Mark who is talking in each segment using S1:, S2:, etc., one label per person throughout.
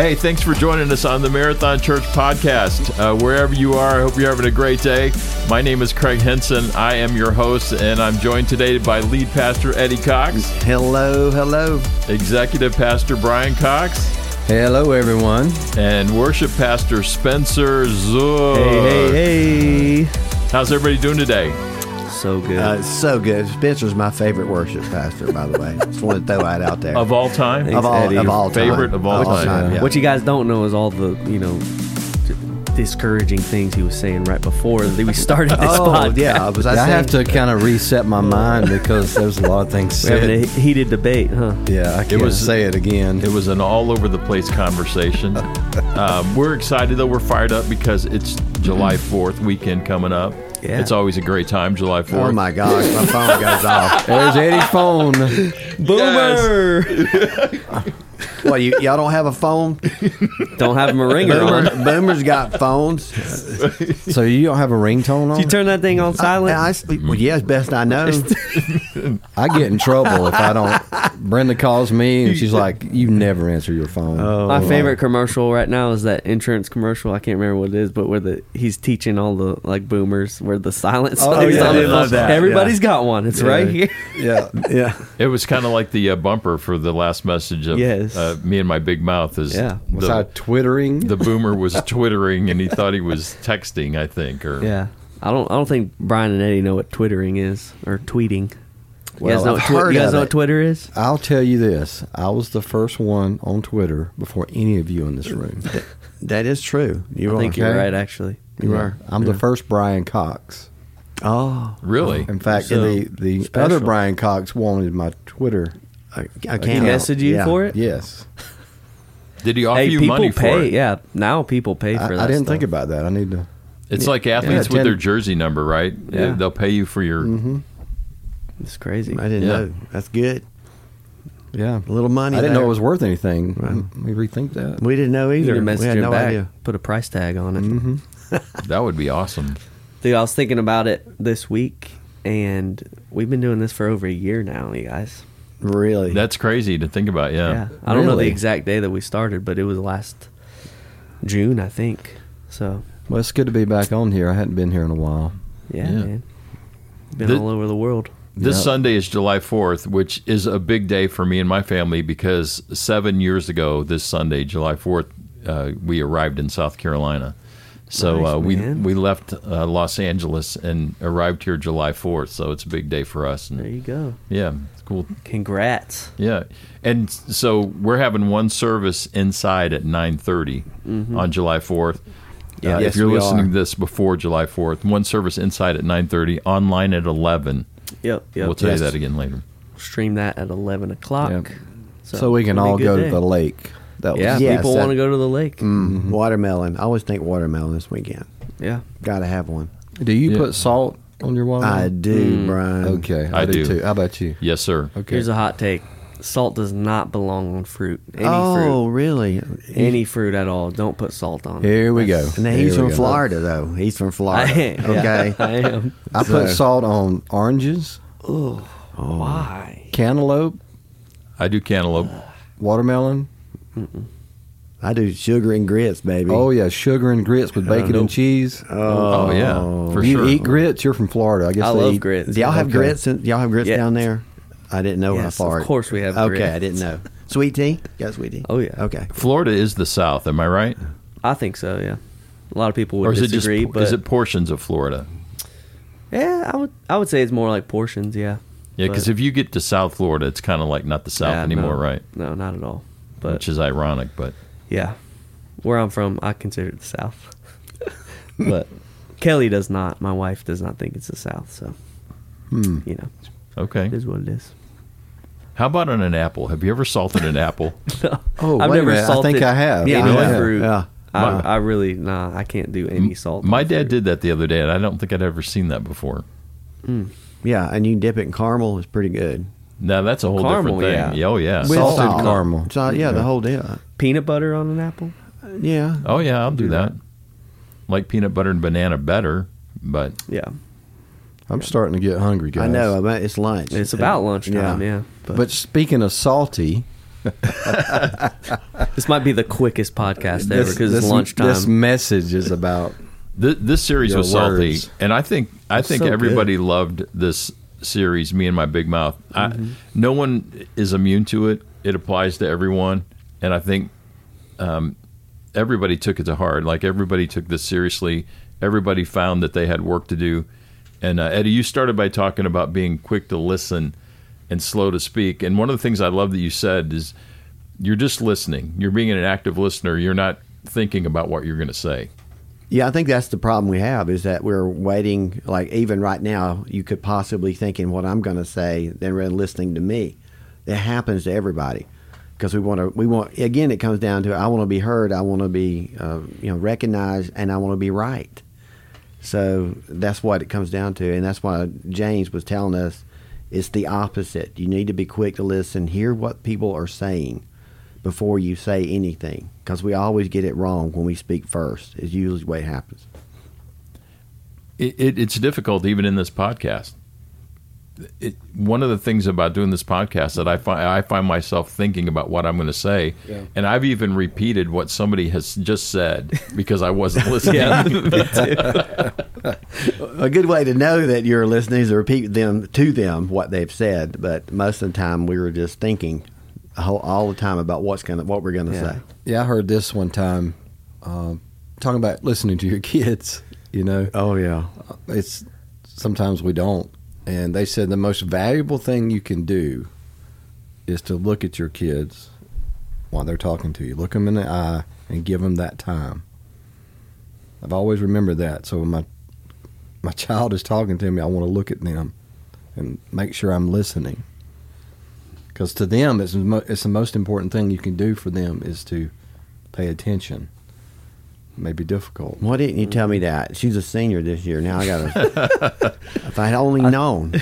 S1: Hey, thanks for joining us on the Marathon Church podcast. Uh, wherever you are, I hope you're having a great day. My name is Craig Henson. I am your host, and I'm joined today by lead pastor Eddie Cox,
S2: Hello, hello.
S1: executive pastor Brian Cox,
S3: Hello, everyone.
S1: and worship pastor Spencer Zook.
S4: Hey, hey, hey.
S1: How's everybody doing today?
S4: So good.
S2: Uh, it's so good. Spencer's my favorite worship pastor, by the way. Just want to throw that out there.
S1: Of all time?
S2: of all,
S4: Eddie.
S2: of all time.
S1: Favorite of all time.
S2: yeah.
S4: What you guys don't know is all the, you know, discouraging things he was saying right before that we started this
S2: Oh,
S4: podcast.
S2: yeah. Was I,
S3: I have to kind of reset my mind because there's a lot of things
S4: We're having a heated debate, huh?
S3: Yeah, I can't
S1: was-
S3: say it again.
S1: It was an all over the place conversation. um, we're excited though. We're fired up because it's July 4th weekend coming up.
S4: Yeah.
S1: It's always a great time, July 4th.
S2: Oh, my gosh. My phone goes off.
S3: There's Eddie's phone.
S4: Boomer!
S2: Well, you, y'all don't have a phone?
S4: don't have him a ringer on.
S2: Boomer, Boomer's got phones.
S3: So you don't have a ringtone on?
S4: Did you turn that thing on silent?
S2: I, I, well, yeah, as best I know.
S3: I get in trouble if I don't. Brenda calls me and she's like, "You never answer your phone."
S2: Oh.
S4: My favorite commercial right now is that insurance commercial. I can't remember what it is, but where the he's teaching all the like boomers where the silence.
S3: Oh,
S4: is
S3: yeah,
S4: on
S3: I
S4: the
S2: love that,
S4: Everybody's
S2: yeah.
S4: got one. It's right here.
S3: Yeah.
S2: Yeah.
S1: It was kind of like the uh, bumper for the last message of
S4: Yes.
S1: uh, me and my big mouth. Is
S4: Yeah.
S3: Was
S1: the,
S3: I twittering?
S1: the boomer was twittering and he thought he was texting. I think, or
S4: Yeah, I don't. I don't think Brian and Eddie know what twittering is or tweeting. You
S3: Well,
S4: guys know, what, twi-
S2: heard
S4: you guys know what Twitter is?
S3: I'll tell you this: I was the first one on Twitter before any of you in this room.
S2: That is true. You
S4: I
S2: are.
S4: think you're
S3: okay.
S4: right. Actually,
S2: You
S3: Yeah.
S2: are.
S3: I'm the first Brian Cox.
S2: Oh.
S1: really.
S3: In fact,
S4: So
S3: the the
S4: special.
S3: other Brian Cox wanted my Twitter.
S2: I, I can't.
S4: messaged you
S2: yeah.
S4: for it.
S3: Yes,
S1: Did he offer
S4: Hey,
S1: you
S4: people
S1: money
S4: pay.
S1: for it?
S4: Yeah, now people pay for
S3: I,
S4: that.
S3: I didn't
S4: stuff.
S3: think about that. I need to.
S1: It's like athletes
S3: Yeah,
S1: with their jersey number, right?
S4: Yeah.
S1: They'll pay you for your.
S3: Mm-hmm.
S4: It's crazy.
S2: I didn't
S1: Yeah.
S2: know. That's good.
S3: Yeah,
S2: A little money.
S3: I didn't
S2: there.
S3: know it was worth anything.
S2: Right.
S3: Let me rethink that.
S2: We didn't know
S4: You
S2: either.
S4: need
S2: We had no
S4: back.
S2: idea.
S4: Put a price tag on it.
S3: Mm-hmm.
S1: That would be awesome.
S4: Dude, I was thinking about it this week, and we've been doing this for over a year now, you guys.
S2: Really?
S1: That's crazy to think about. Yeah.
S4: Yeah, I don't know the exact day that we started, but it was last June, I think. So
S3: Well, it's good to be back on here. I hadn't been here in a while.
S4: yeah,
S1: Yeah.
S4: man, been
S1: The-
S4: all over the world.
S1: This
S3: Yeah.
S1: Sunday is July 4th, which is a big day for me and my family because seven years ago, this Sunday, July 4th, uh, we arrived in South Carolina. So
S4: Nice,
S1: uh, we we left uh, Los Angeles and arrived here July 4th. So it's a big day for us.
S4: There you go.
S1: yeah, it's cool.
S4: Congrats.
S1: Yeah, and so we're having one service inside at 9:30 on July 4th.
S4: Yeah.
S1: Uh,
S2: Yes,
S1: if you're listening
S2: are.
S1: to this before July 4th, one service inside at 9:30, online at 11.
S4: Yep, yep.
S1: We'll tell
S3: Yes.
S1: you that again later.
S4: Stream that at eleven o'clock.
S3: Yep. So, we can
S4: it'll be a
S3: all
S4: good
S3: go
S4: day.
S3: to the lake. That was
S4: Yeah,
S2: Yes,
S4: people
S2: that-
S4: want to go to the lake.
S2: Mm, Watermelon. I always think watermelon this weekend.
S4: Yeah,
S2: Got to have one.
S3: Do you
S1: Yeah.
S3: put salt on your water?
S2: I do,
S4: Mm.
S2: Brian.
S3: Okay, I,
S1: I
S3: do,
S1: do.
S3: too. How about you?
S1: Yes, sir.
S3: Okay.
S4: here's a hot take: salt does not belong on fruit. Any
S2: oh,
S4: fruit,
S2: really?
S4: any fruit at all. Don't put salt on. it.
S3: Here we go.
S2: Now, he's
S3: we
S2: from
S3: go.
S2: Florida, though. He's from Florida.
S4: I am.
S2: Okay.
S4: I am.
S3: I put
S2: So-
S3: salt on oranges,
S4: Oh, why?
S3: cantaloupe,
S1: I do cantaloupe.
S3: watermelon.
S2: I do sugar and grits, baby.
S3: Oh yeah, sugar and grits with bacon
S1: nope.
S3: and oh. cheese.
S1: Oh. oh, yeah, for
S3: you
S1: sure.
S3: eat grits? You're from Florida, I guess.
S4: I love
S3: eat-
S4: grits.
S2: Do y'all have
S3: Okay.
S2: grits? In, y'all have grits
S4: Yeah.
S2: down there? I didn't know
S4: Yes,
S2: how far.
S4: of course we have
S2: Okay,
S4: grits.
S2: I didn't know. Sweet tea? Got sweet tea?
S4: Oh, yeah.
S2: Okay.
S1: Florida is the South. Am I right?
S4: I think so. Yeah, a lot of people would
S1: or is it just
S4: disagree, but
S1: is it portions of Florida?
S4: yeah, I would I would say it's more like portions. Yeah.
S1: Yeah, because if you get to South Florida, it's kind of like not the South
S4: Yeah,
S1: anymore,
S4: no.
S1: right?
S4: No, not at all. But
S1: Which is ironic, but
S4: yeah, where I'm from, I consider it the South. but Kelly does not. My wife does not think it's the South. So
S3: Hmm.
S4: you know,
S1: okay.
S4: it is what it is.
S1: How about on an apple? Have you ever salted an apple?
S3: Oh,
S4: I've never
S3: minute. I think I have.
S4: any
S2: Yeah,
S3: I
S4: fruit.
S2: Yeah.
S4: I,
S1: My-
S4: I really nah. I can't do any salt.
S1: My dad
S4: fruit.
S1: did that the other day, and I don't think I'd ever seen that before. Mm.
S2: Yeah, and you dip it in caramel. It's pretty good.
S1: Now that's a whole
S4: Caramel,
S1: different thing.
S4: yeah.
S1: Oh yeah.
S2: With
S3: Salted
S2: salt.
S3: caramel.
S2: So, yeah, the whole deal.
S4: peanut butter on an apple.
S2: Yeah.
S1: Oh yeah, I'll do that. Like peanut butter and banana better, but
S4: Yeah,
S3: I'm starting to get hungry, guys.
S2: I know. I bet it's lunch.
S4: it's about lunchtime.
S2: Yeah.
S4: Yeah,
S3: But speaking of salty,
S4: This might be the quickest podcast ever because it's lunchtime.
S3: This message is about
S1: This, this series
S3: Your
S1: was salty,
S3: words.
S1: and I think I think
S4: so
S1: everybody loved this series. Me and my big mouth.
S3: Mm-hmm.
S1: I, no one is immune to it. It applies to everyone, and I think um, everybody took it to heart. Like everybody took this seriously. Everybody found that they had work to do. And uh, Eddie, you started by talking about being quick to listen and slow to speak. And one of the things I love that you said is you're just listening. You're being an active listener. You're not thinking about what you're going to say.
S2: Yeah, I think that's the problem we have is that we're waiting. Like even right now, you could possibly thinking what I'm going to say, than listening to me. That happens to everybody because we want to. We want again. It comes down to I want to be heard. I want to be uh, you know recognized, and I want to be right. So that's what it comes down to, and that's why James was telling us it's the opposite. You need to be quick to listen, hear what people are saying before you say anything, because we always get it wrong when we speak first. Is usually it happens.
S1: it, it, it's difficult even in this podcast. It, one of the things about doing this podcast that I find I find myself thinking about what I'm going to say,
S3: Yeah.
S1: and I've even repeated what somebody has just said because I wasn't listening.
S2: A good way to know that you're listening is to repeat them to them what they've said. But most of the time, we were just thinking whole, all the time about what's gonna what we're gonna
S3: Yeah.
S2: say.
S3: Yeah, I heard this one time um, talking about listening to your kids. You know,
S2: Oh yeah,
S3: it's sometimes we don't. And they said the most valuable thing you can do is to look at your kids while they're talking to you. Look them in the eye and give them that time. I've always remembered that. So when my my child is talking to me, I want to look at them and make sure I'm listening. Because to them, it's, it's the most important thing you can do for them is to pay attention. It may be difficult.
S2: why didn't you tell me that? She's a senior this year. Now I gotta. if I'd only known,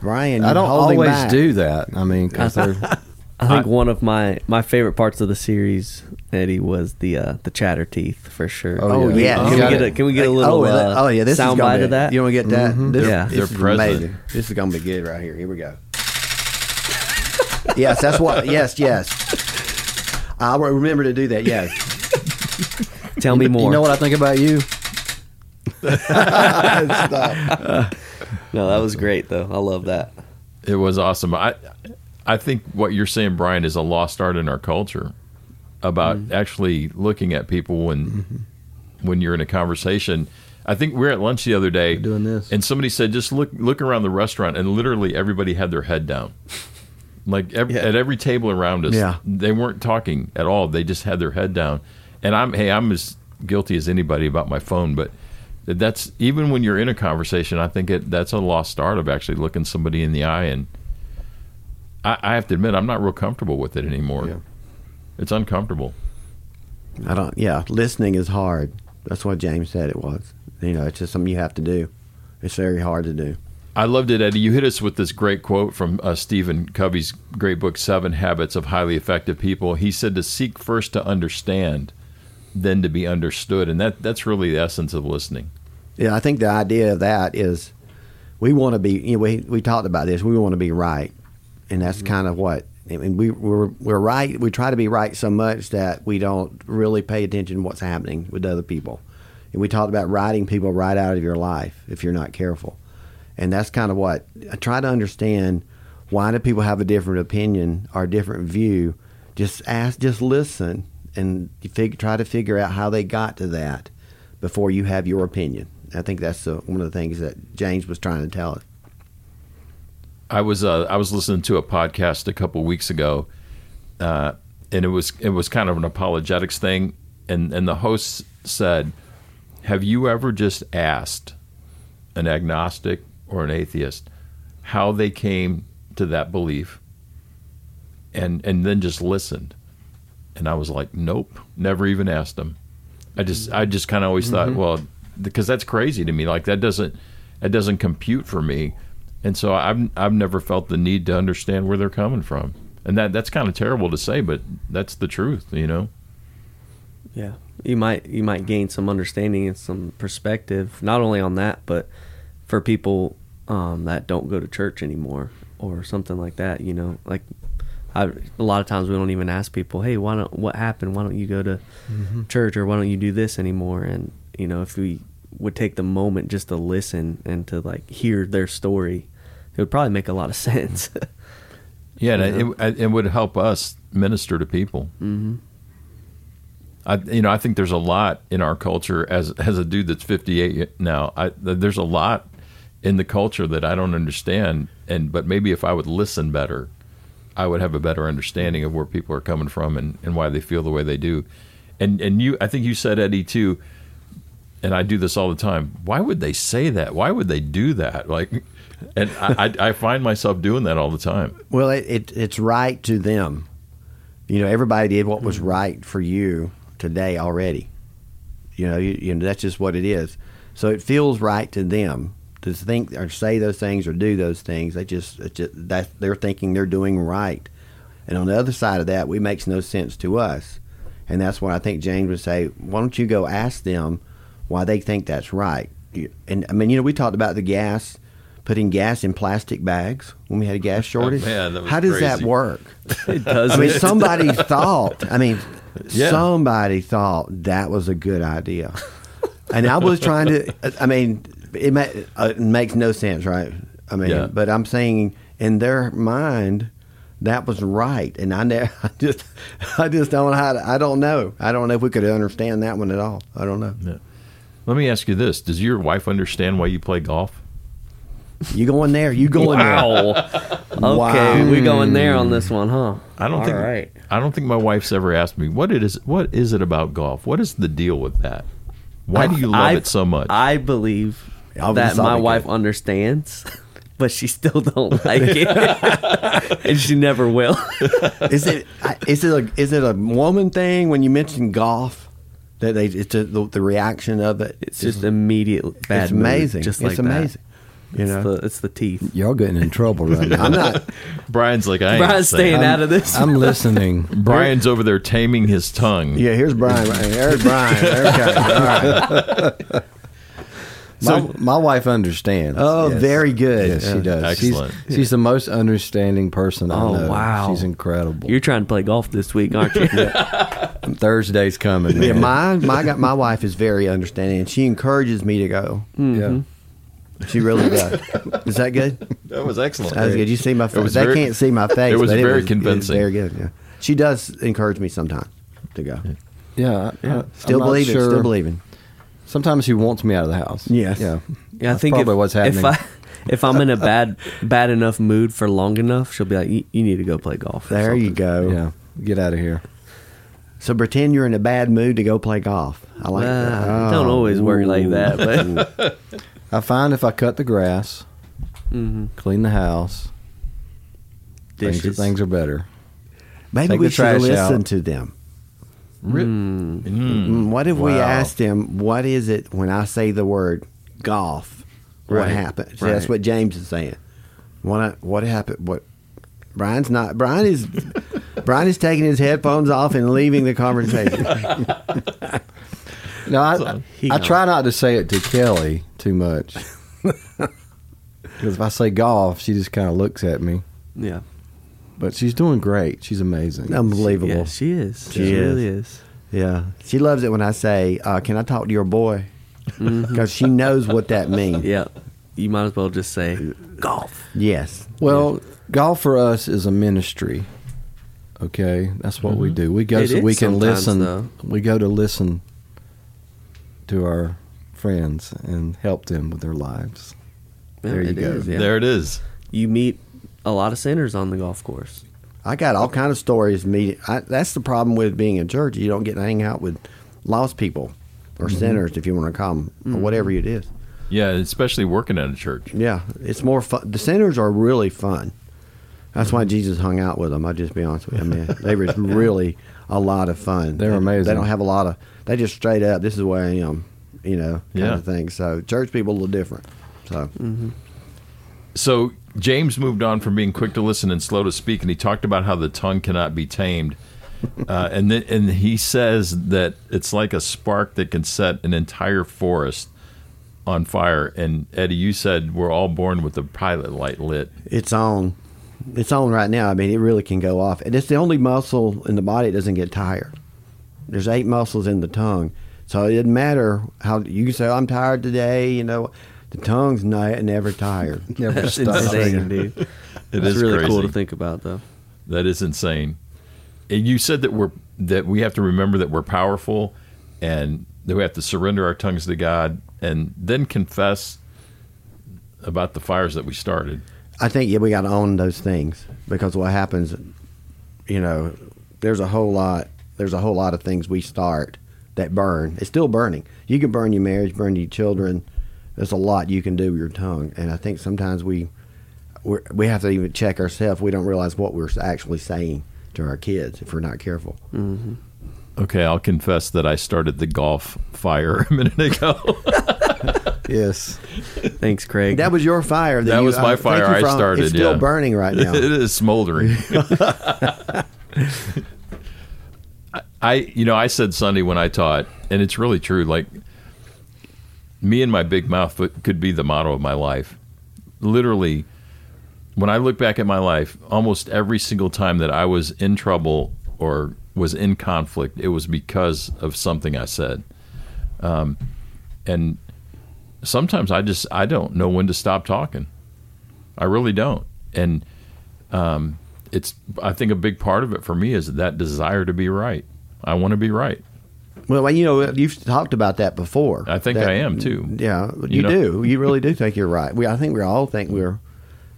S2: Brian,
S3: I don't
S2: holding
S3: always
S2: back.
S3: do that. I mean, because they're
S4: I think one of my my favorite parts of the series, Eddie, was the uh, the chatter teeth for sure.
S2: Oh,
S3: yeah.
S2: yeah.
S4: Can we get a. Can we get a
S2: Oh,
S4: little
S2: that-
S4: uh,
S2: oh yeah, this is
S4: sound
S2: gonna
S4: bite
S2: be,
S4: of that?
S2: You want to get that?
S3: Mhm.
S2: This,
S4: Yeah.
S2: this
S1: They're
S2: is
S1: present.
S2: amazing. This is gonna be good right here. Here we go. yes, that's what. Yes, yes. I'll remember to do that. Yes.
S4: Tell me more.
S3: You know what I think about you?
S2: Stop.
S4: No, that was great though. I love that.
S1: It was awesome. I I think what you're saying, Brian, is a lost art in our culture about mm-hmm. actually looking at people when mm-hmm. when you're in a conversation. I think we were at lunch the other day
S3: doing this.
S1: and somebody said just look look around the restaurant and literally everybody had their head down. Like ev
S4: Yeah.
S1: at every table around us,
S2: Yeah.
S1: they weren't talking at all. They just had their head down. And I'm hey, I'm as guilty as anybody about my phone, but that's even when you're in a conversation. I think it that's a lost art of actually looking somebody in the eye, and I, I have to admit I'm not real comfortable with it anymore.
S3: Yeah.
S1: It's uncomfortable.
S2: I don't. Yeah, listening is hard. That's what James said it was. You know, it's just something you have to do. It's very hard to do.
S1: I loved it, Eddie. You hit us with this great quote from uh, Stephen Covey's great book, Seven Habits of Highly Effective People. He said to seek first to understand, then to be understood, and that that's really the essence of listening.
S2: Yeah, I think the idea of that is we want to be. You know, we we talked about this. We want to be right, and that's mm-hmm. kind of what. I mean, we we're we're right. We try to be right so much that we don't really pay attention to what's happening with other people. And we talked about writing people right out of your life if you're not careful. And that's kind of what I try to understand. Why do people have a different opinion or a different view? Just ask, just listen, and fig- try to figure out how they got to that before you have your opinion. I think that's one of the things that James was trying to tell us.
S1: I was uh, I was listening to a podcast a couple weeks ago, uh, and it was it was kind of an apologetics thing, and and the host said, "Have you ever just asked an agnostic or an atheist how they came to that belief, and and then just listened?" And I was like, "Nope, never even asked them." I just I just kind of always thought, well, because that's crazy to me. Like that doesn't that doesn't compute for me, and so I've I've never felt the need to understand where they're coming from, and that that's kind of terrible to say, but that's the truth, you know.
S4: Yeah, you might you might gain some understanding and some perspective, not only on that, but for people um, that don't go to church anymore or something like that. You know, like I, a lot of times we don't even ask people, "Hey, why don't what happened? Why don't you go to church or why don't you do this anymore?" And you know, if we would take the moment just to listen and to like hear their story, it would probably make a lot of sense.
S1: Yeah, and it, it would help us minister to people. Mm-hmm. I, you know, I think there's a lot in our culture as as a dude that's 58 now. I, there's a lot in the culture that I don't understand, and but maybe if I would listen better, I would have a better understanding of where people are coming from and, and why they feel the way they do. And and you, I think you said Eddie too, and I do this all the time. Why would they say that? Why would they do that? Like, and I, I, find myself doing that all the time.
S2: Well, it, it it's right to them. You know, everybody did what was right for you today already. You know, you, you know that's just what it is. So it feels right to them to think or say those things or do those things. They just, it's just that they're thinking they're doing right. And on the other side of that, we makes no sense to us. And that's what I think James would say. Why don't you go ask them why they think that's right? And I mean, you know, we talked about the gas, putting gas in plastic bags when we had a gas oh, shortage.
S1: Oh, man, that was
S2: How does that work?
S4: it does.
S2: I mean, somebody thought. I mean,
S1: Yeah.
S2: somebody thought that was a good idea, and I was trying to. I mean, it, ma- uh, it makes no sense, right? I mean,
S1: Yeah.
S2: but I'm saying in their mind that was right, and I, ne- I just, I just don't know how. To, I don't know. I don't know if we could understand that one at all. I don't know.
S1: Yeah. Let me ask you this: Does your wife understand why you play golf?
S2: You going there? You going there?
S4: wow. okay, we going there on this one, huh?
S1: I don't
S4: All
S1: think.
S4: right.
S1: I don't think my wife's ever asked me what it is. What is it about golf? What is the deal with that? Why do you love
S4: I-
S1: it so much?
S4: I believe
S2: I'll
S4: that my wife
S2: good.
S4: understands, but she still don't like it, and she never will.
S2: is it I- it a is it a woman thing when you mention golf that they it's a, the, the reaction of it?
S4: It's just immediate bad.
S2: it's
S4: mood,
S2: amazing.
S4: just
S2: it's
S4: like that.
S2: amazing. You
S4: It's
S2: know,
S4: the it's the teeth.
S3: Y'all getting in trouble right now.
S2: I'm not.
S1: Brian's like, I ain't
S4: Brian's
S1: saying-
S4: staying out of this.
S3: I'm listening.
S1: Brian's over there taming his tongue.
S2: Yeah, here's Brian. right- There's Brian. Okay. All right.
S3: My, my wife understands.
S2: Oh,
S3: Yes.
S2: very good.
S3: Yes, she does.
S1: Excellent.
S3: She's, she's the most understanding person I
S4: Oh,
S3: know.
S4: wow.
S3: She's incredible.
S4: You're trying to play golf this week, aren't you?
S3: Thursday's coming.
S2: Yeah, my my my wife is very understanding, and she encourages me to go. Mm-hmm.
S3: yeah.
S2: She really does. Is that good?
S1: That was excellent.
S2: That was good. You see my face. They
S1: very-
S2: can't see my face.
S1: it was
S2: but
S1: very
S2: it was
S1: convincing.
S2: very good. Yeah. She does encourage me sometimes to go.
S3: Yeah. I- I-
S2: Still
S3: I'm
S2: believing.
S3: sure.
S2: Still believing.
S3: Sometimes she wants me out of the house.
S2: Yes.
S3: Yeah.
S4: Yeah, I
S3: That's
S4: think
S3: probably
S4: if,
S3: what's happening.
S4: If I if I'm in a bad bad enough mood for long enough, she'll be like, "You, you need to go play golf." or
S2: There you
S4: something."
S2: go.
S3: yeah. Get out of here.
S2: So pretend you're in a bad mood to go play golf. I like that.
S4: Uh, don't always work like that, but
S3: I find if I cut the grass,
S4: Mhm.
S3: clean the house, things,
S4: dishes.
S3: things are better.
S2: Maybe
S3: Take
S2: we
S3: the
S2: should
S3: trash
S2: listen
S3: out.
S2: to them.
S1: Ri-
S4: Mm.
S1: Mm.
S2: What if we
S1: Wow.
S2: asked him, what is it when I say the word golf? What
S4: Right,
S2: happens? See, That's what James is saying. What what happened? What Brian's not. Brian is Brian is taking his headphones off and leaving the conversation.
S3: No, I,
S4: he
S3: I
S4: knows.
S3: try not to say it to Kelly too much. Because if I say golf, she just kind of looks at me.
S4: yeah,
S3: But she's doing great. She's amazing.
S2: Unbelievable.
S4: yeah, she is.
S2: She
S4: She,
S2: is.
S4: really is.
S2: Yeah, she loves it when I say, uh, "Can I talk to your boy?" Because she knows what that means.
S4: Yeah, you might as well just say golf.
S2: Yes.
S3: Well, golf for us is a ministry. Okay, that's what we do. We go
S4: It
S3: so we can listen.
S4: though.
S3: We go to listen to our friends and help them with their lives. There you
S4: it
S3: go.
S4: is, yeah.
S1: There it is.
S4: You meet a lot of sinners on the golf course.
S2: I got all kind of stories. Meeting. I, that's the problem with being in church. You don't get to hang out with lost people or mm-hmm. sinners, if you want to call them, or mm-hmm. whatever it is.
S1: Yeah, especially working at a church.
S2: Yeah, it's more fun. The sinners are really fun. That's why Jesus hung out with them. I'll just be honest with you. I mean, they were really a lot of fun.
S3: They're
S2: They-
S3: amazing.
S2: They don't have a lot of. They just straight up. This is where I am. You know, kind
S1: Yeah.
S2: of thing. So church people are a little different. So mm-hmm.
S1: So James moved on from being quick to listen and slow to speak, and he talked about how the tongue cannot be tamed. Uh, and then, and he says that it's like a spark that can set an entire forest on fire. And Eddie, you said we're all born with the pilot light lit.
S2: it's on. it's on right now. I mean, it really can go off, and it's the only muscle in the body that doesn't get tired. There's eight muscles in the tongue, so it doesn't matter how you can say I'm tired today. You know, the tongue's not, never tired.
S3: Never
S4: That's
S3: stop.
S4: insane, dude.
S1: It
S4: It's
S1: is
S4: really cool to think about, though.
S1: That is insane. And you said that we're that we have to remember that we're powerful and that we have to surrender our tongues to God and then confess about the fires that we started.
S2: I think yeah, we got to own those things because what happens, you know, there's a whole lot. There's a whole lot of things we start that burn. It's still burning. You can burn your marriage, burn your children. There's a lot you can do with your tongue, and I think sometimes we we're, we have to even check ourselves. We don't realize what we're actually saying to our kids if we're not careful.
S1: Okay, I'll confess that I started the golf fire a minute ago.
S3: Yes.
S4: Thanks, Craig.
S2: That was your fire.
S1: That
S2: you-
S1: was my
S2: uh,
S1: fire I
S2: for-
S1: started,
S2: It's still
S1: yeah.
S2: burning right now.
S1: it is smoldering. I, you know, I said Sunday when I taught, and it's really true. Like, me and my big mouth could be the motto of my life. Literally, when I look back at my life, almost every single time that I was in trouble or was in conflict, it was because of something I said. Um, and sometimes I just I don't know when to stop talking. I really don't. And um, it's I think a big part of it for me is that desire to be right. I want to be right.
S2: Well, you know, you've talked about that before.
S1: I think
S2: That-
S1: I am, too.
S2: Yeah, you,
S1: You know?
S2: do. You really do think you're right. We, I think we all think we're,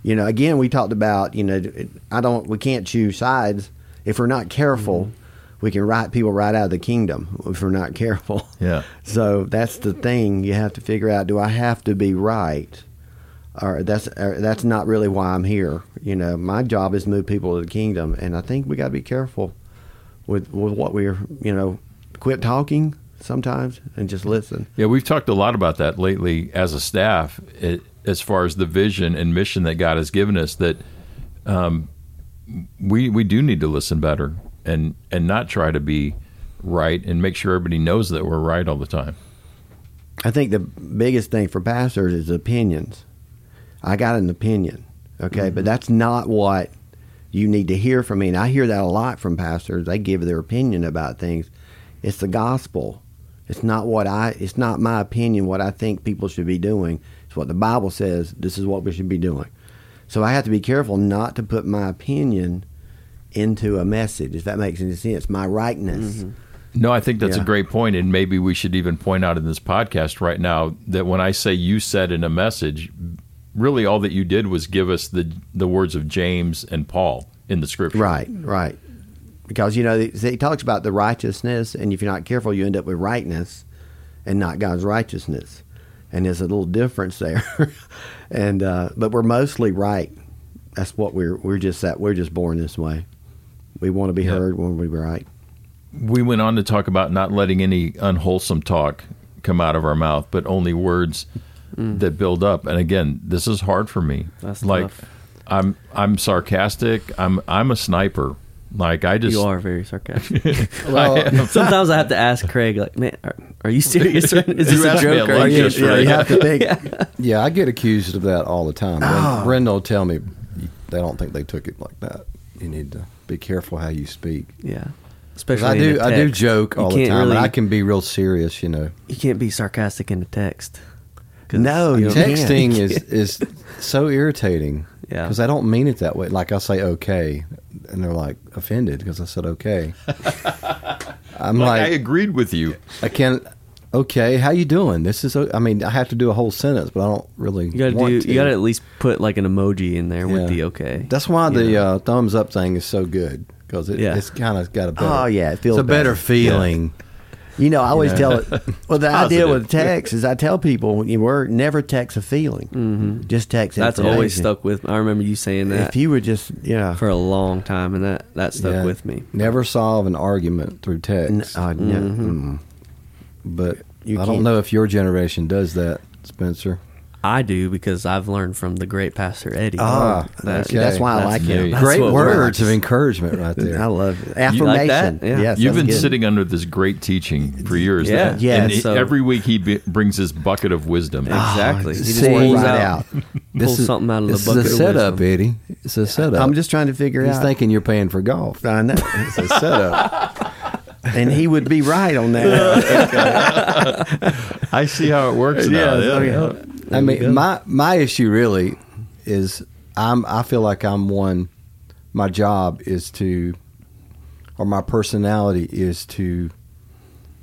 S2: you know, again, we talked about, you know, I don't, we can't choose sides. If we're not careful, mm-hmm. we can write people right out of the kingdom if we're not careful.
S1: Yeah.
S2: So that's the thing. You have to figure out: Do I have to be right, or that's or that's not really why I'm here? You know, my job is to move people to the kingdom, and I think we got to be careful with with what we're. You know, quit talking sometimes and just listen.
S1: Yeah, we've talked a lot about that lately as a staff, it, as far as the vision and mission that God has given us. That um, we we do need to listen better and and not try to be right and make sure everybody knows that we're right all the time.
S2: I think the biggest thing for pastors is opinions. I got an opinion, okay, but that's not what you need to hear from me. And I hear that a lot from pastors. They give their opinion about things. It's the gospel. It's not what I. It's not my opinion. What I think people should be doing. It's what the Bible says. This is what we should be doing. So I have to be careful not to put my opinion into a message. If that makes any sense, my rightness. Mm-hmm.
S1: No, I think that's
S2: Yeah.
S1: a great point, and maybe we should even point out in this podcast right now that when I say you said in a message, really all that you did was give us the the words of James and Paul in the scripture.
S2: Right, right. Because you know he he talks about the righteousness, and if you're not careful, you end up with rightness, and not God's righteousness, and there's a little difference there. and uh, but we're mostly right. That's what we're we're just that we're just born this way. We want to be
S1: Yeah.
S2: heard. When we want to be right.
S1: We went on to talk about not letting any unwholesome talk come out of our mouth, but only words that build up. And again, this is hard for me.
S4: That's
S1: like
S4: tough.
S1: I'm I'm sarcastic. I'm I'm a sniper. Like I just
S4: you are very sarcastic.
S3: Well,
S4: Sometimes I have to ask Craig, like, man, are, are you serious? Is this
S1: You
S4: a
S1: asked me
S4: joke?
S1: at
S4: Or are
S1: lunch
S4: you,
S1: yesterday.
S2: Yeah, you have to think.
S3: yeah, yeah. I get accused of that all the time. Bren- ah. Brenda will tell me they don't think they took it like that. You need to be careful how you speak.
S4: Yeah, Especially
S3: I
S4: in
S3: do,
S4: a
S3: I do
S4: text.
S3: joke
S4: You
S3: all the
S4: can't
S3: time,
S4: really-
S3: and I can be real serious. You know,
S4: You can't be sarcastic in the text. 'Cause,
S2: No, you
S4: know,
S2: can't.
S3: texting is is so irritating.
S4: Yeah.
S3: because I don't mean it that way. Like I say okay, and they're like offended because I said okay. I'm
S1: like,
S3: like,
S1: I agreed with you.
S3: I can't. Okay, how you doing? This is. I mean, I have to do a whole sentence, but I don't really.
S4: You gotta do.
S3: to.
S4: You gotta at least put like an emoji in there
S3: Yeah.
S4: with the okay.
S3: That's why the uh, thumbs up thing is so good because it,
S4: Yeah.
S3: it's kind of got a better.
S2: Oh, yeah, it feels
S3: it's a better
S2: better.
S3: feeling.
S2: You know, I always
S3: Yeah.
S2: tell it. Well, the idea with text is I tell people when you were never text a feeling, mm-hmm. just text.
S4: That's always stuck with. me. I remember you saying that
S2: If you were just, yeah,
S4: for a long time, and that that stuck
S3: Yeah.
S4: with me.
S3: Never solve an argument through text.
S2: N- uh,
S4: Mm-hmm.
S2: mm.
S3: but
S2: You
S3: I don't
S2: can't-
S3: know if your generation does that, Spencer.
S4: I do because I've learned from the great Pastor Eddie.
S3: Ah,
S4: That-
S3: okay.
S2: that's why I
S4: That's
S2: like
S1: very-
S2: him.
S1: That's
S3: Great words
S4: works.
S3: of encouragement right there.
S2: I love it.
S4: You
S2: affirmation.
S4: like that? Yeah.
S2: Yes,
S1: You've been
S2: good.
S1: sitting under this great teaching for years.
S4: Yeah.
S1: now.
S2: Yeah,
S1: And he-
S4: so-
S1: every week he be, brings his bucket of wisdom.
S4: Exactly.
S2: Oh,
S4: He just
S2: see,
S4: pulls
S2: right
S4: out,
S2: out.
S4: pulls something out of the
S3: this
S4: bucket
S3: is a setup,
S4: wisdom.
S3: Eddie. It's a setup.
S2: I'm just trying to figure
S3: He's
S2: out.
S3: He's thinking you're paying for golf.
S2: I know,
S3: It's a setup.
S2: and he would be right on that.
S1: I see how it works now.
S2: Yeah,
S1: Yeah,
S3: I mean, my my issue really is I'm I feel like I'm one. My job is to, or my personality is to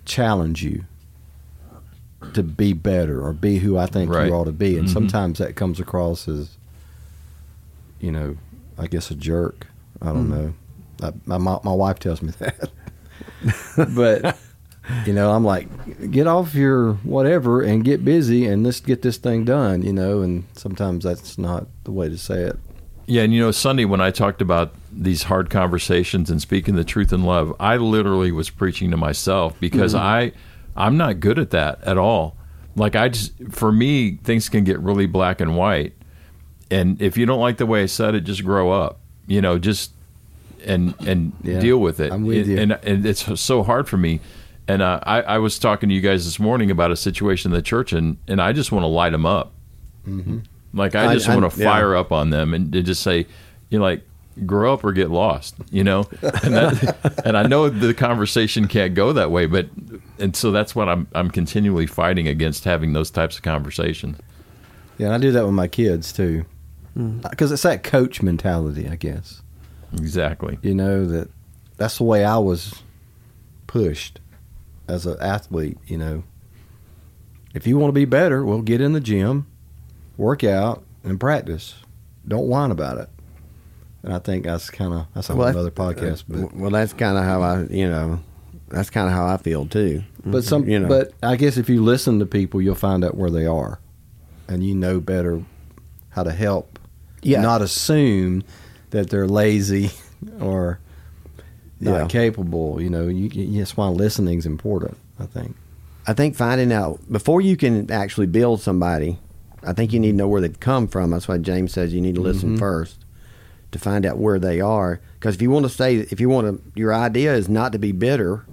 S3: challenge you to be better or be who I think
S1: Right.
S3: you ought to be, and
S1: Mhm.
S3: sometimes that comes across as, you know, I guess a jerk. I don't know. I, my my wife tells me that, but you know, I'm like, get off your whatever and get busy and let's get this thing done, you know, and sometimes that's not the way to say it.
S1: Yeah, and you know, Sunday when I talked about these hard conversations and speaking the truth in love, I literally was preaching to myself because mm-hmm. I I'm not good at that at all. Like I just for me, things can get really black and white. And if you don't like the way I said it, just grow up. You know, just and and
S3: Yeah,
S1: deal with it.
S3: I'm with you.
S1: And, and it's so hard for me. And uh, I, I was talking to you guys this morning about a situation in the church, and, and I just want to light them up. Mm-hmm. Like I
S2: I-
S1: just want to
S2: yeah.
S1: fire up on them and to just say, you know, like grow up or get lost, you know. And that, and I know the conversation can't go that way, but and so that's what I'm I'm continually fighting against having those types of conversations.
S3: Yeah, and I do that with my kids too. Hmm. Uh, because it's that coach mentality, I guess.
S1: Exactly.
S3: You know, that that's the way I was pushed as an athlete, you know. If you want to be better, well, get in the gym, work out, and practice. Don't whine about it. And I think that's kind of that's a whole
S2: Well,
S3: other podcast, uh, but
S2: well, that's kind of how I, you know, that's kind of how I feel too.
S3: But mm-hmm. some,
S2: you know.
S3: but I guess if you listen to people, you'll find out where they are, and you know better how to help.
S2: Yeah.
S3: Not assume that they're lazy or not
S2: Yeah.
S3: capable. You know, you, you, that's why listening's important. I think.
S2: I think finding out before you can actually build somebody, I think you need to know where they've come from. That's why James says you need to listen
S3: Mhm.
S2: first to find out where they are. Because if you want to say, if you want to, your idea is not to be bitter,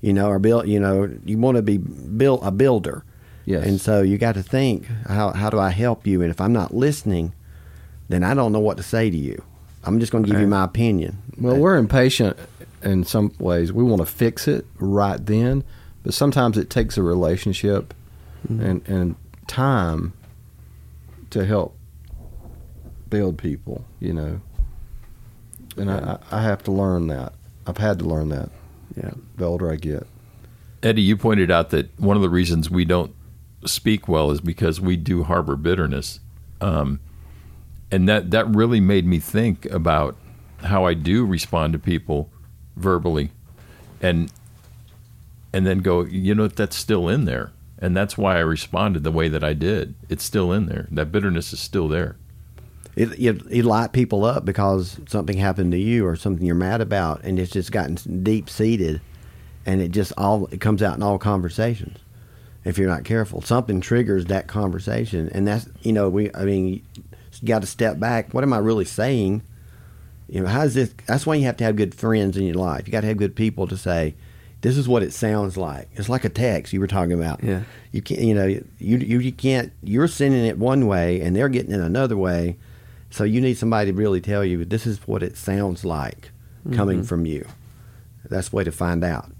S2: you know, or build, you know, you want to be build a builder.
S3: Yes.
S2: And so you got to think, how how do I help you? And if I'm not listening, then I don't know what to say to you. I'm just going to give you my opinion.
S3: Well, we're impatient in some ways. We want to fix it right then, but sometimes it takes a relationship and, and time to help build people, you know. And I, I I have to learn that. I've had to learn that
S4: Yeah.
S3: the older I get.
S1: Eddie, you pointed out that one of the reasons we don't speak well is because we do harbor bitterness, um, and that that really made me think about how I do respond to people verbally, and and then go, you know, that's still in there, and that's why I responded the way that I did. It's still in there. That bitterness is still there.
S2: It, you, you light people up because something happened to you or something you're mad about, and it's just gotten deep seated, and it just all it comes out in all conversations. If you're not careful, something triggers that conversation, and that's you know we. I mean, you got to step back. What am I really saying? You know, how's this? That's why you have to have good friends in your life. You got to have good people to say, "This is what it sounds like." It's like a text you were talking about.
S4: Yeah.
S2: You can't, you know, you you, you can't. You're sending it one way, and they're getting it another way. So you need somebody to really tell you this is what it sounds like coming from you. That's the way to find out.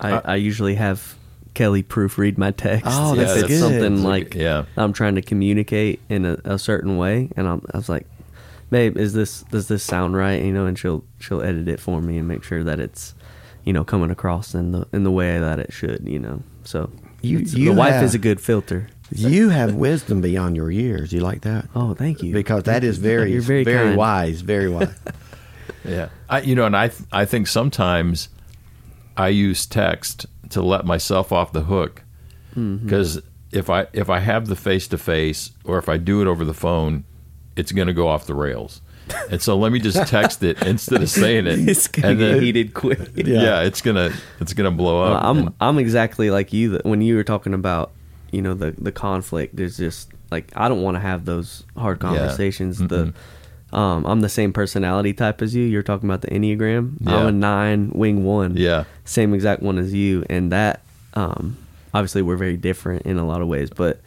S4: I,
S1: Uh,
S4: I usually have Kelly proofread my text.
S2: Oh, that's
S4: it's
S2: good.
S4: something like
S1: yeah.
S4: I'm trying to communicate in a, a certain way, and I'm, I was like, "Babe, is this does this sound right?" You know, and she'll she'll edit it for me and make sure that it's you know coming across in the in the way that it should. You know, so
S2: You- you
S4: the wife
S2: have-
S4: is a good filter.
S2: You have wisdom beyond your years. You like that?
S4: Oh, thank you.
S2: Because that is very,
S4: You're very
S2: very,
S4: kind.
S2: wise. Very wise.
S1: Yeah, I, you know, and I th- I think sometimes I use text to let myself off the hook mm-hmm. because if I if I have the face to face or if I do it over the phone, it's going to go off the rails. And so let me just text it instead of saying it.
S4: it's gonna
S1: and
S4: get
S1: then-
S4: heated quick.
S1: Yeah. it's gonna it's gonna blow
S4: Well,
S1: up.
S4: I'm
S1: And-
S4: I'm exactly like you. That when you were talking about you know the the conflict, there's just like I don't want to have those hard
S1: Yeah.
S4: conversations. The um, I'm the same personality type as you. You're talking about the enneagram. I'm a nine wing one.
S1: Yeah.
S4: same exact one as you, and that um, obviously we're very different in a lot of ways, but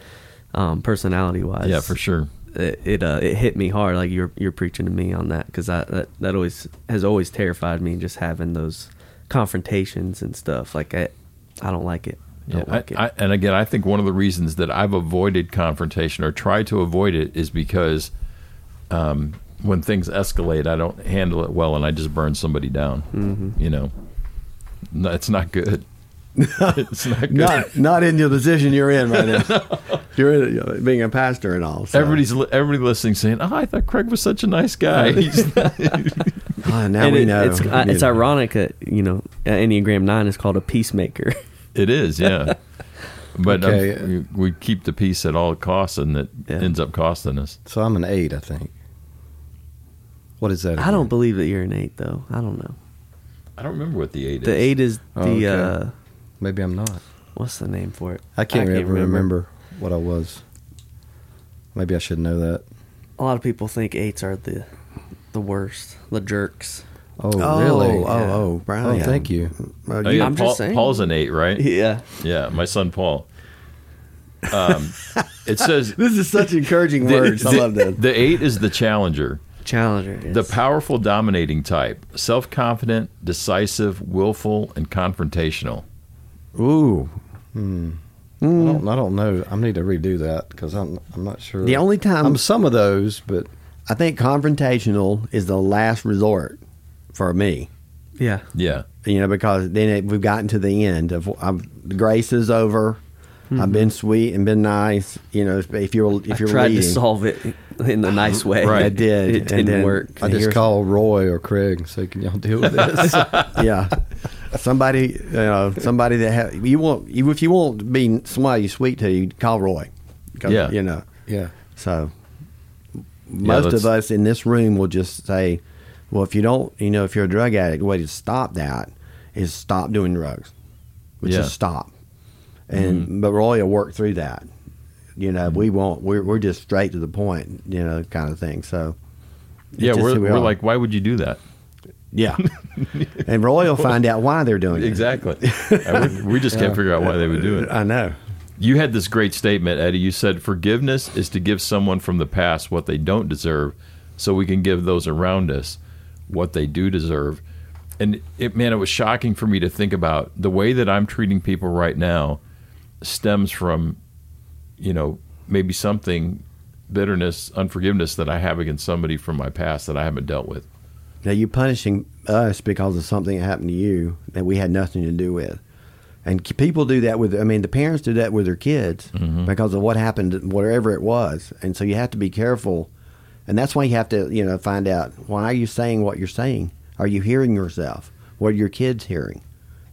S4: um, personality wise,
S1: yeah, for sure.
S4: It it, uh, it hit me hard. Like you're you're preaching to me on that because I that, that always has always terrified me. Just having those confrontations and stuff. Like I I don't like it. I don't like
S1: I,
S4: it.
S1: I, and again, I think one of the reasons that I've avoided confrontation or tried to avoid it is because um, when things escalate, I don't handle it well, and I just burn somebody down.
S4: Mm-hmm.
S1: You know, no, it's not good. It's not good.
S2: Not not in the position you're in right now. You're in, you know, being a pastor and all. So.
S1: Everybody's li- everybody listening saying, "Oh, I thought Craig was such a nice guy." He's-
S2: Ah, now
S4: and
S2: we
S4: it-
S2: know.
S4: it's uh, it's ironic that you know Enneagram Nine is called a peacemaker.
S1: it is, yeah. But um,
S3: Okay.
S1: we, we keep the peace at all costs, and it
S4: Yeah.
S1: ends up costing us.
S3: So I'm an eight, I think. What is that?
S4: I don't believe that you're an eight though. I don't know.
S1: I don't remember what the eight
S4: The
S1: is.
S4: eight is the
S3: Oh, okay.
S4: uh,
S3: Maybe I'm not.
S4: what's the name for it?
S3: I can't, ever remember. what I was. Maybe I should know that.
S4: A lot of people think eights are the the worst, the jerks.
S3: Oh,
S2: Oh,
S3: really?
S2: oh, oh, Brian.
S3: Oh,
S2: yeah.
S3: thank you.
S1: Oh,
S2: you-
S1: yeah,
S4: I'm just saying.
S1: Paul's an eight, right?
S4: Yeah.
S1: Yeah, my son Paul. Um, it says
S2: This is such encouraging
S1: the,
S2: words. I
S1: the-
S2: love this.
S1: the eight is the challenger,
S4: Challenger.
S1: the powerful, dominating type, self-confident, decisive, willful, and confrontational.
S2: Ooh. Hmm. Hmm.
S3: I don't. I don't know. I need to redo that because I'm. I'm not sure.
S2: The only time
S3: I'm some of those, but
S2: I think confrontational is the last resort for me.
S4: Yeah.
S1: Yeah,
S2: You know, because then it, we've gotten to the end of I'm, grace is over. I've mm-hmm. been sweet and been nice. You know, if you're if
S4: I
S2: you're
S4: tried
S2: leading,
S4: to solve it in the nice way.
S1: Right.
S2: I did.
S4: It
S2: and
S4: didn't
S2: then-
S4: work.
S3: I just
S2: here's-
S3: call Roy or Craig and say, "Can y'all deal with this?"
S2: yeah. Somebody, you know, somebody that ha- you want, you, if you want to be somebody sweet to, you call Roy. 'Cause,
S1: Yeah.
S2: you know.
S3: yeah.
S2: So most
S1: let's-
S2: of us in this room will just say, "Well, if you don't, you know, if you're a drug addict, the way to stop that is stop doing drugs, which
S1: Yeah.
S2: is stop." And mm-hmm. but Roy will work through that. You know, mm-hmm. we won't. We're we're just straight to the point. You know, kind of thing. So
S1: yeah. We're,
S2: we
S1: we're like, why would you do that?
S2: yeah. and Roy will find out why they're doing it.
S1: Exactly. We just can't figure out why they would do it.
S2: I know.
S1: You had this great statement, Eddie. You said forgiveness is to give someone from the past what they don't deserve, so we can give those around us what they do deserve. And it, man, it was shocking for me to think about the way that I'm treating people right now stems from, you know, maybe something bitterness, unforgiveness that I have against somebody from my past that I haven't dealt with.
S2: Now you're punishing us because of something that happened to you that we had nothing to do with. And people do that with, I mean, the parents do that with their kids mm-hmm. because of what happened, whatever it was. And so you have to be careful. And that's why you have to, you know, find out why are you saying what you're saying? Are you hearing yourself? What are your kids hearing?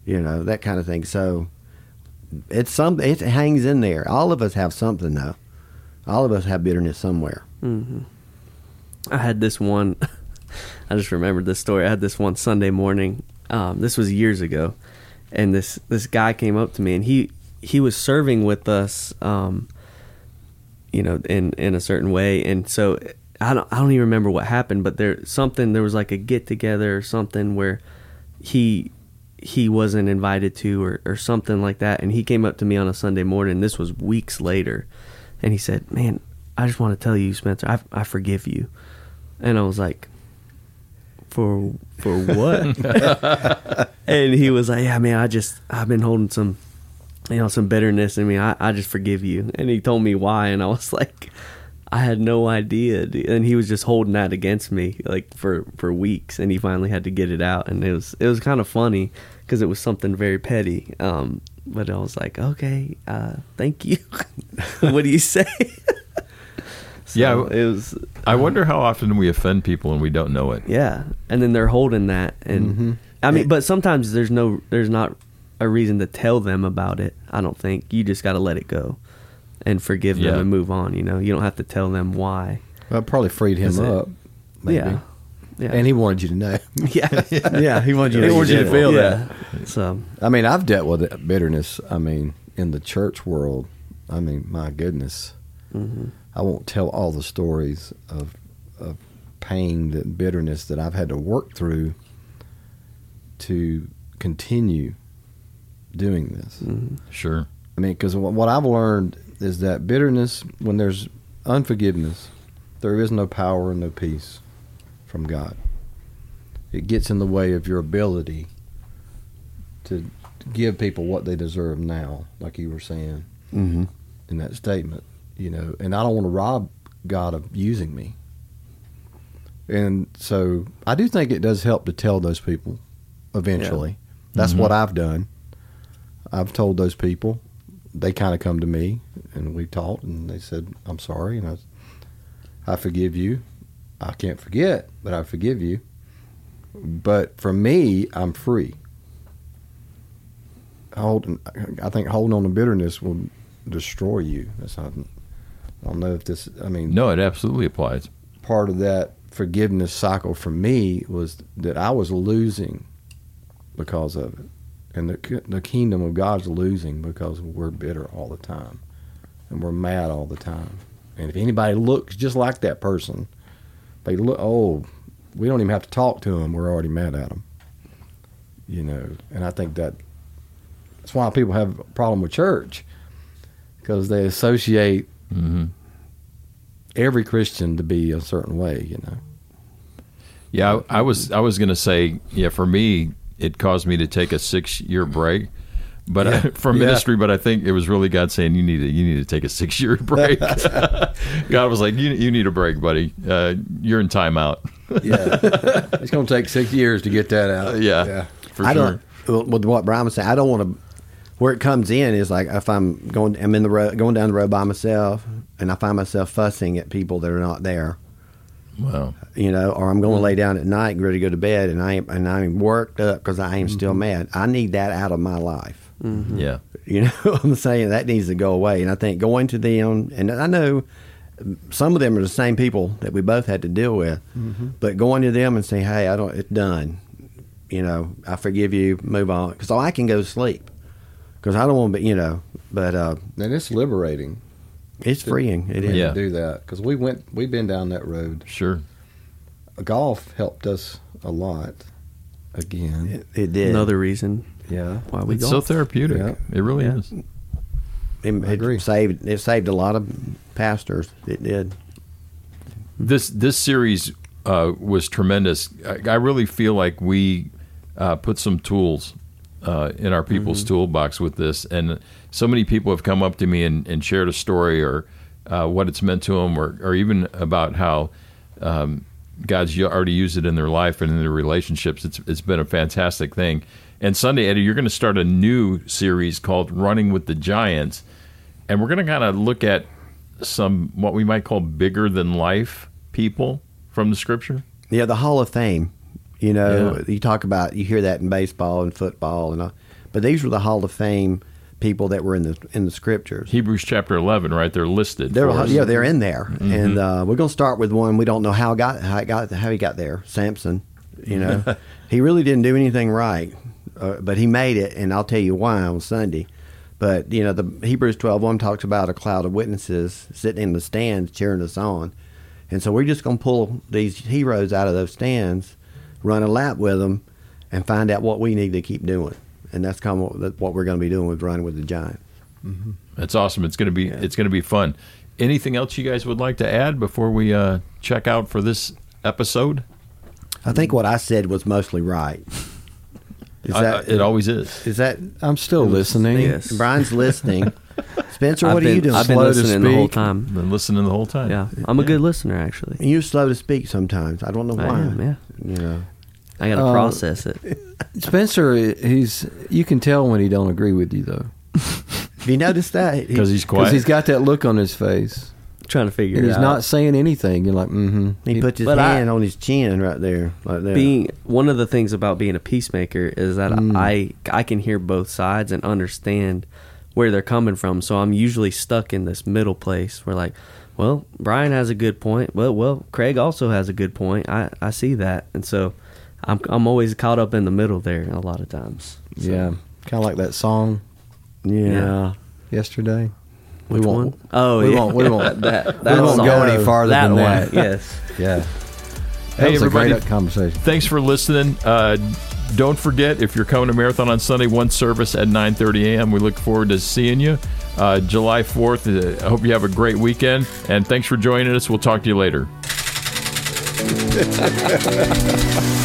S2: You know, that kind of thing. So it's some, it hangs in there. All of us have something, though. All of us have bitterness somewhere.
S4: I had this one. I just remembered this story. I had this one Sunday morning. Um, this was years ago, and this this guy came up to me, and he he was serving with us, um, you know, in in a certain way, and so I don't I don't even remember what happened, but there something there was like a get together or something where he he wasn't invited to or, or something like that. And he came up to me on a sunday morning. This was weeks later. And he said man i just want to tell you spencer i, I forgive you. And i was like for for what? And he was like yeah man i just i've been holding some you know some bitterness in me. I, I just forgive you. And he told me why. And i was like i had no idea dude. and he was just holding that against me like for for weeks and he finally had to get it out and it was it was kind of funny because it was something very petty um but i was like okay uh thank you what do you say So
S1: Yeah.
S4: it was
S1: I wonder how often we offend people and we don't know it.
S4: yeah, and then they're holding that, and I mean, but sometimes there's no, there's not a reason to tell them about it. I don't think you just got to let it go, and forgive them and move on. You know, you don't have to tell them why.
S3: Well, it probably freed him up. Maybe.
S4: Yeah, yeah,
S3: And he wanted you to know.
S4: yeah,
S2: Yeah, he wanted you
S3: He
S2: to,
S3: wants you to feel that.
S4: Yeah. So
S3: I mean, I've dealt with bitterness. I mean, in the church world, I mean, my goodness,
S4: mhm.
S3: I won't tell all the stories of of pain, that bitterness that I've had to work through to continue doing this.
S4: Mhm.
S1: Sure.
S3: I mean, because what I've learned is that bitterness, when there's unforgiveness, there is no power and no peace from God. It gets in the way of your ability to give people what they deserve now, like you were saying
S2: Mm-hmm.
S3: in that statement, you know, and I don't want to rob God of using me. And so I do think it does help to tell those people eventually. That's
S1: Mhm.
S3: what I've done. I've told those people. They kind of come to me and we talked and they said, I'm sorry. And I, I forgive you. I can't forget, but I forgive you. But for me, I'm free. Hold, I think holding on to bitterness will destroy you. That's not, I don't know if this. I mean,
S1: No, it absolutely applies.
S3: part of that forgiveness cycle for me was that I was losing because of it, and the the kingdom of God's losing because we're bitter all the time, and we're mad all the time. And if anybody looks just like that person, they look. Oh, we don't even have to talk to them. We're already mad at them. You know, and I think that that's why people have a problem with church because they associate
S1: hmm
S3: every Christian to be a certain way, you know.
S1: Yeah, I, I was I was going to say, yeah, for me, it caused me to take a six year break, but uh,
S3: Yeah.
S1: from
S3: Yeah.
S1: ministry. But I think it was really God saying you need to you need to take a six year break. God was like, you you need a break, buddy. Uh, you're in timeout.
S3: Yeah, it's going to take six years to get that out.
S1: Uh, yeah,
S3: yeah.
S1: for
S2: I
S1: sure.
S2: don't. With what Brian was saying, I don't want to. Where it comes in is like if I'm going, I'm in the road, going down the road by myself, and I find myself fussing at people that are not there.
S1: Wow.
S2: you know, or I'm going to hmm. lay down at night and ready to go to bed, and I am, and I'm worked up because I am still mm-hmm. mad. I need that out of my life.
S1: Yeah.
S2: You know, I'm saying that needs to go away. And I think going to them, and I know some of them are the same people that we both had to deal with, but going to them and saying, "Hey, I don't, it's done. You know, I forgive you. Move on." Because I can go to sleep because I don't want to be, you know. But uh,
S3: And it's liberating
S2: it's freeing. It is.
S1: Yeah.
S3: to do that because we went, we've been down that road.
S1: Sure.
S3: Golf helped us a lot. Again,
S2: It, it did.
S4: Another reason
S3: yeah,
S4: why we
S1: It's
S4: golf.
S1: so therapeutic.
S3: Yeah.
S1: It really
S4: Yeah.
S1: is.
S2: it,
S3: I agree.
S2: it saved. It saved a lot of pastors. It did.
S1: This this series uh, was tremendous. I, I really feel like we uh, put some tools uh, in our people's toolbox with this, and so many people have come up to me and, and shared a story or uh, what it's meant to them, or, or even about how um, God's already used it in their life and in their relationships. It's it's been a fantastic thing. And Sunday, Eddie, you're going to start a new series called "Running with the Giants," and we're going to kind of look at some what we might call bigger than life people from the scripture.
S2: Yeah, the Hall of Fame. You know,
S1: Yeah.
S2: you talk about you hear that in baseball and football and all, but these were the Hall of Fame people that were in the in the scriptures.
S1: Hebrews chapter 11, right? They're listed.
S2: They're yeah, they're in there,
S1: Mm-hmm.
S2: and uh, we're gonna start with one we don't know how got how it got how he got there. Samson, you know, he really didn't do anything right, uh, but he made it, and I'll tell you why on Sunday. But you know, the Hebrews twelve one talks about a cloud of witnesses sitting in the stands cheering us on, and so we're just gonna pull these heroes out of those stands, run a lap with them, and find out what we need to keep doing, and that's kind of what, what we're gonna be doing with running with the giant.
S1: That's awesome. It's going to be it's going to be fun. Anything else you guys would like to add before we uh, check out for this episode?
S2: I think what I said was mostly right. Is
S1: I-
S2: that
S1: I- it always is.
S2: Is that
S3: I'm still listening.
S4: Yes.
S2: Brian's listening? Spencer,
S4: I've
S2: what
S4: been,
S2: are you doing?
S4: I've been
S3: Slow to
S4: listening the whole time.
S1: Been listening the whole time.
S4: Yeah, I'm a good listener actually.
S2: You're slow to speak sometimes. I don't know
S4: I
S2: why.
S4: am, yeah.
S2: You know.
S4: I got to
S3: Uh,
S4: process it.
S3: Spencer, he's you can tell when he don't agree with you though,
S2: Have you noticed that? He-
S1: Because he's
S3: because he's got that look on his face,
S4: trying to figure
S3: and
S4: it
S3: he's
S4: out.
S3: not saying anything. You're like, mm-hmm.
S2: he puts his
S4: But I-
S2: hand on his chin right there, like that.
S4: being one of the things about being a peacemaker is that
S3: Mm.
S4: I I can hear both sides and understand where they're coming from. So I'm usually stuck in this middle place where like, well, Brian has a good point. Well, well, Craig also has a good point. I I see that, and so I'm I'm always caught up in the middle there a lot of times. So,
S3: yeah, kind of like that song
S2: yeah.
S4: Yeah.
S3: yesterday.
S4: Which
S3: we
S4: one?
S3: won't,
S4: Oh,
S3: we
S4: yeah.
S3: won't- we won't-
S4: that that,
S3: we won't go any farther
S4: that
S3: than
S4: one.
S3: that.
S4: Yes.
S3: Yeah,
S1: Hey,
S3: was
S1: everybody.
S3: a great conversation.
S1: Thanks for listening. Uh, don't forget if you're coming to Marathon on Sunday, one service at 9:30 a.m. We look forward to seeing you. Uh, July 4th. Uh, I hope you have a great weekend, and thanks for joining us. We'll talk to you later.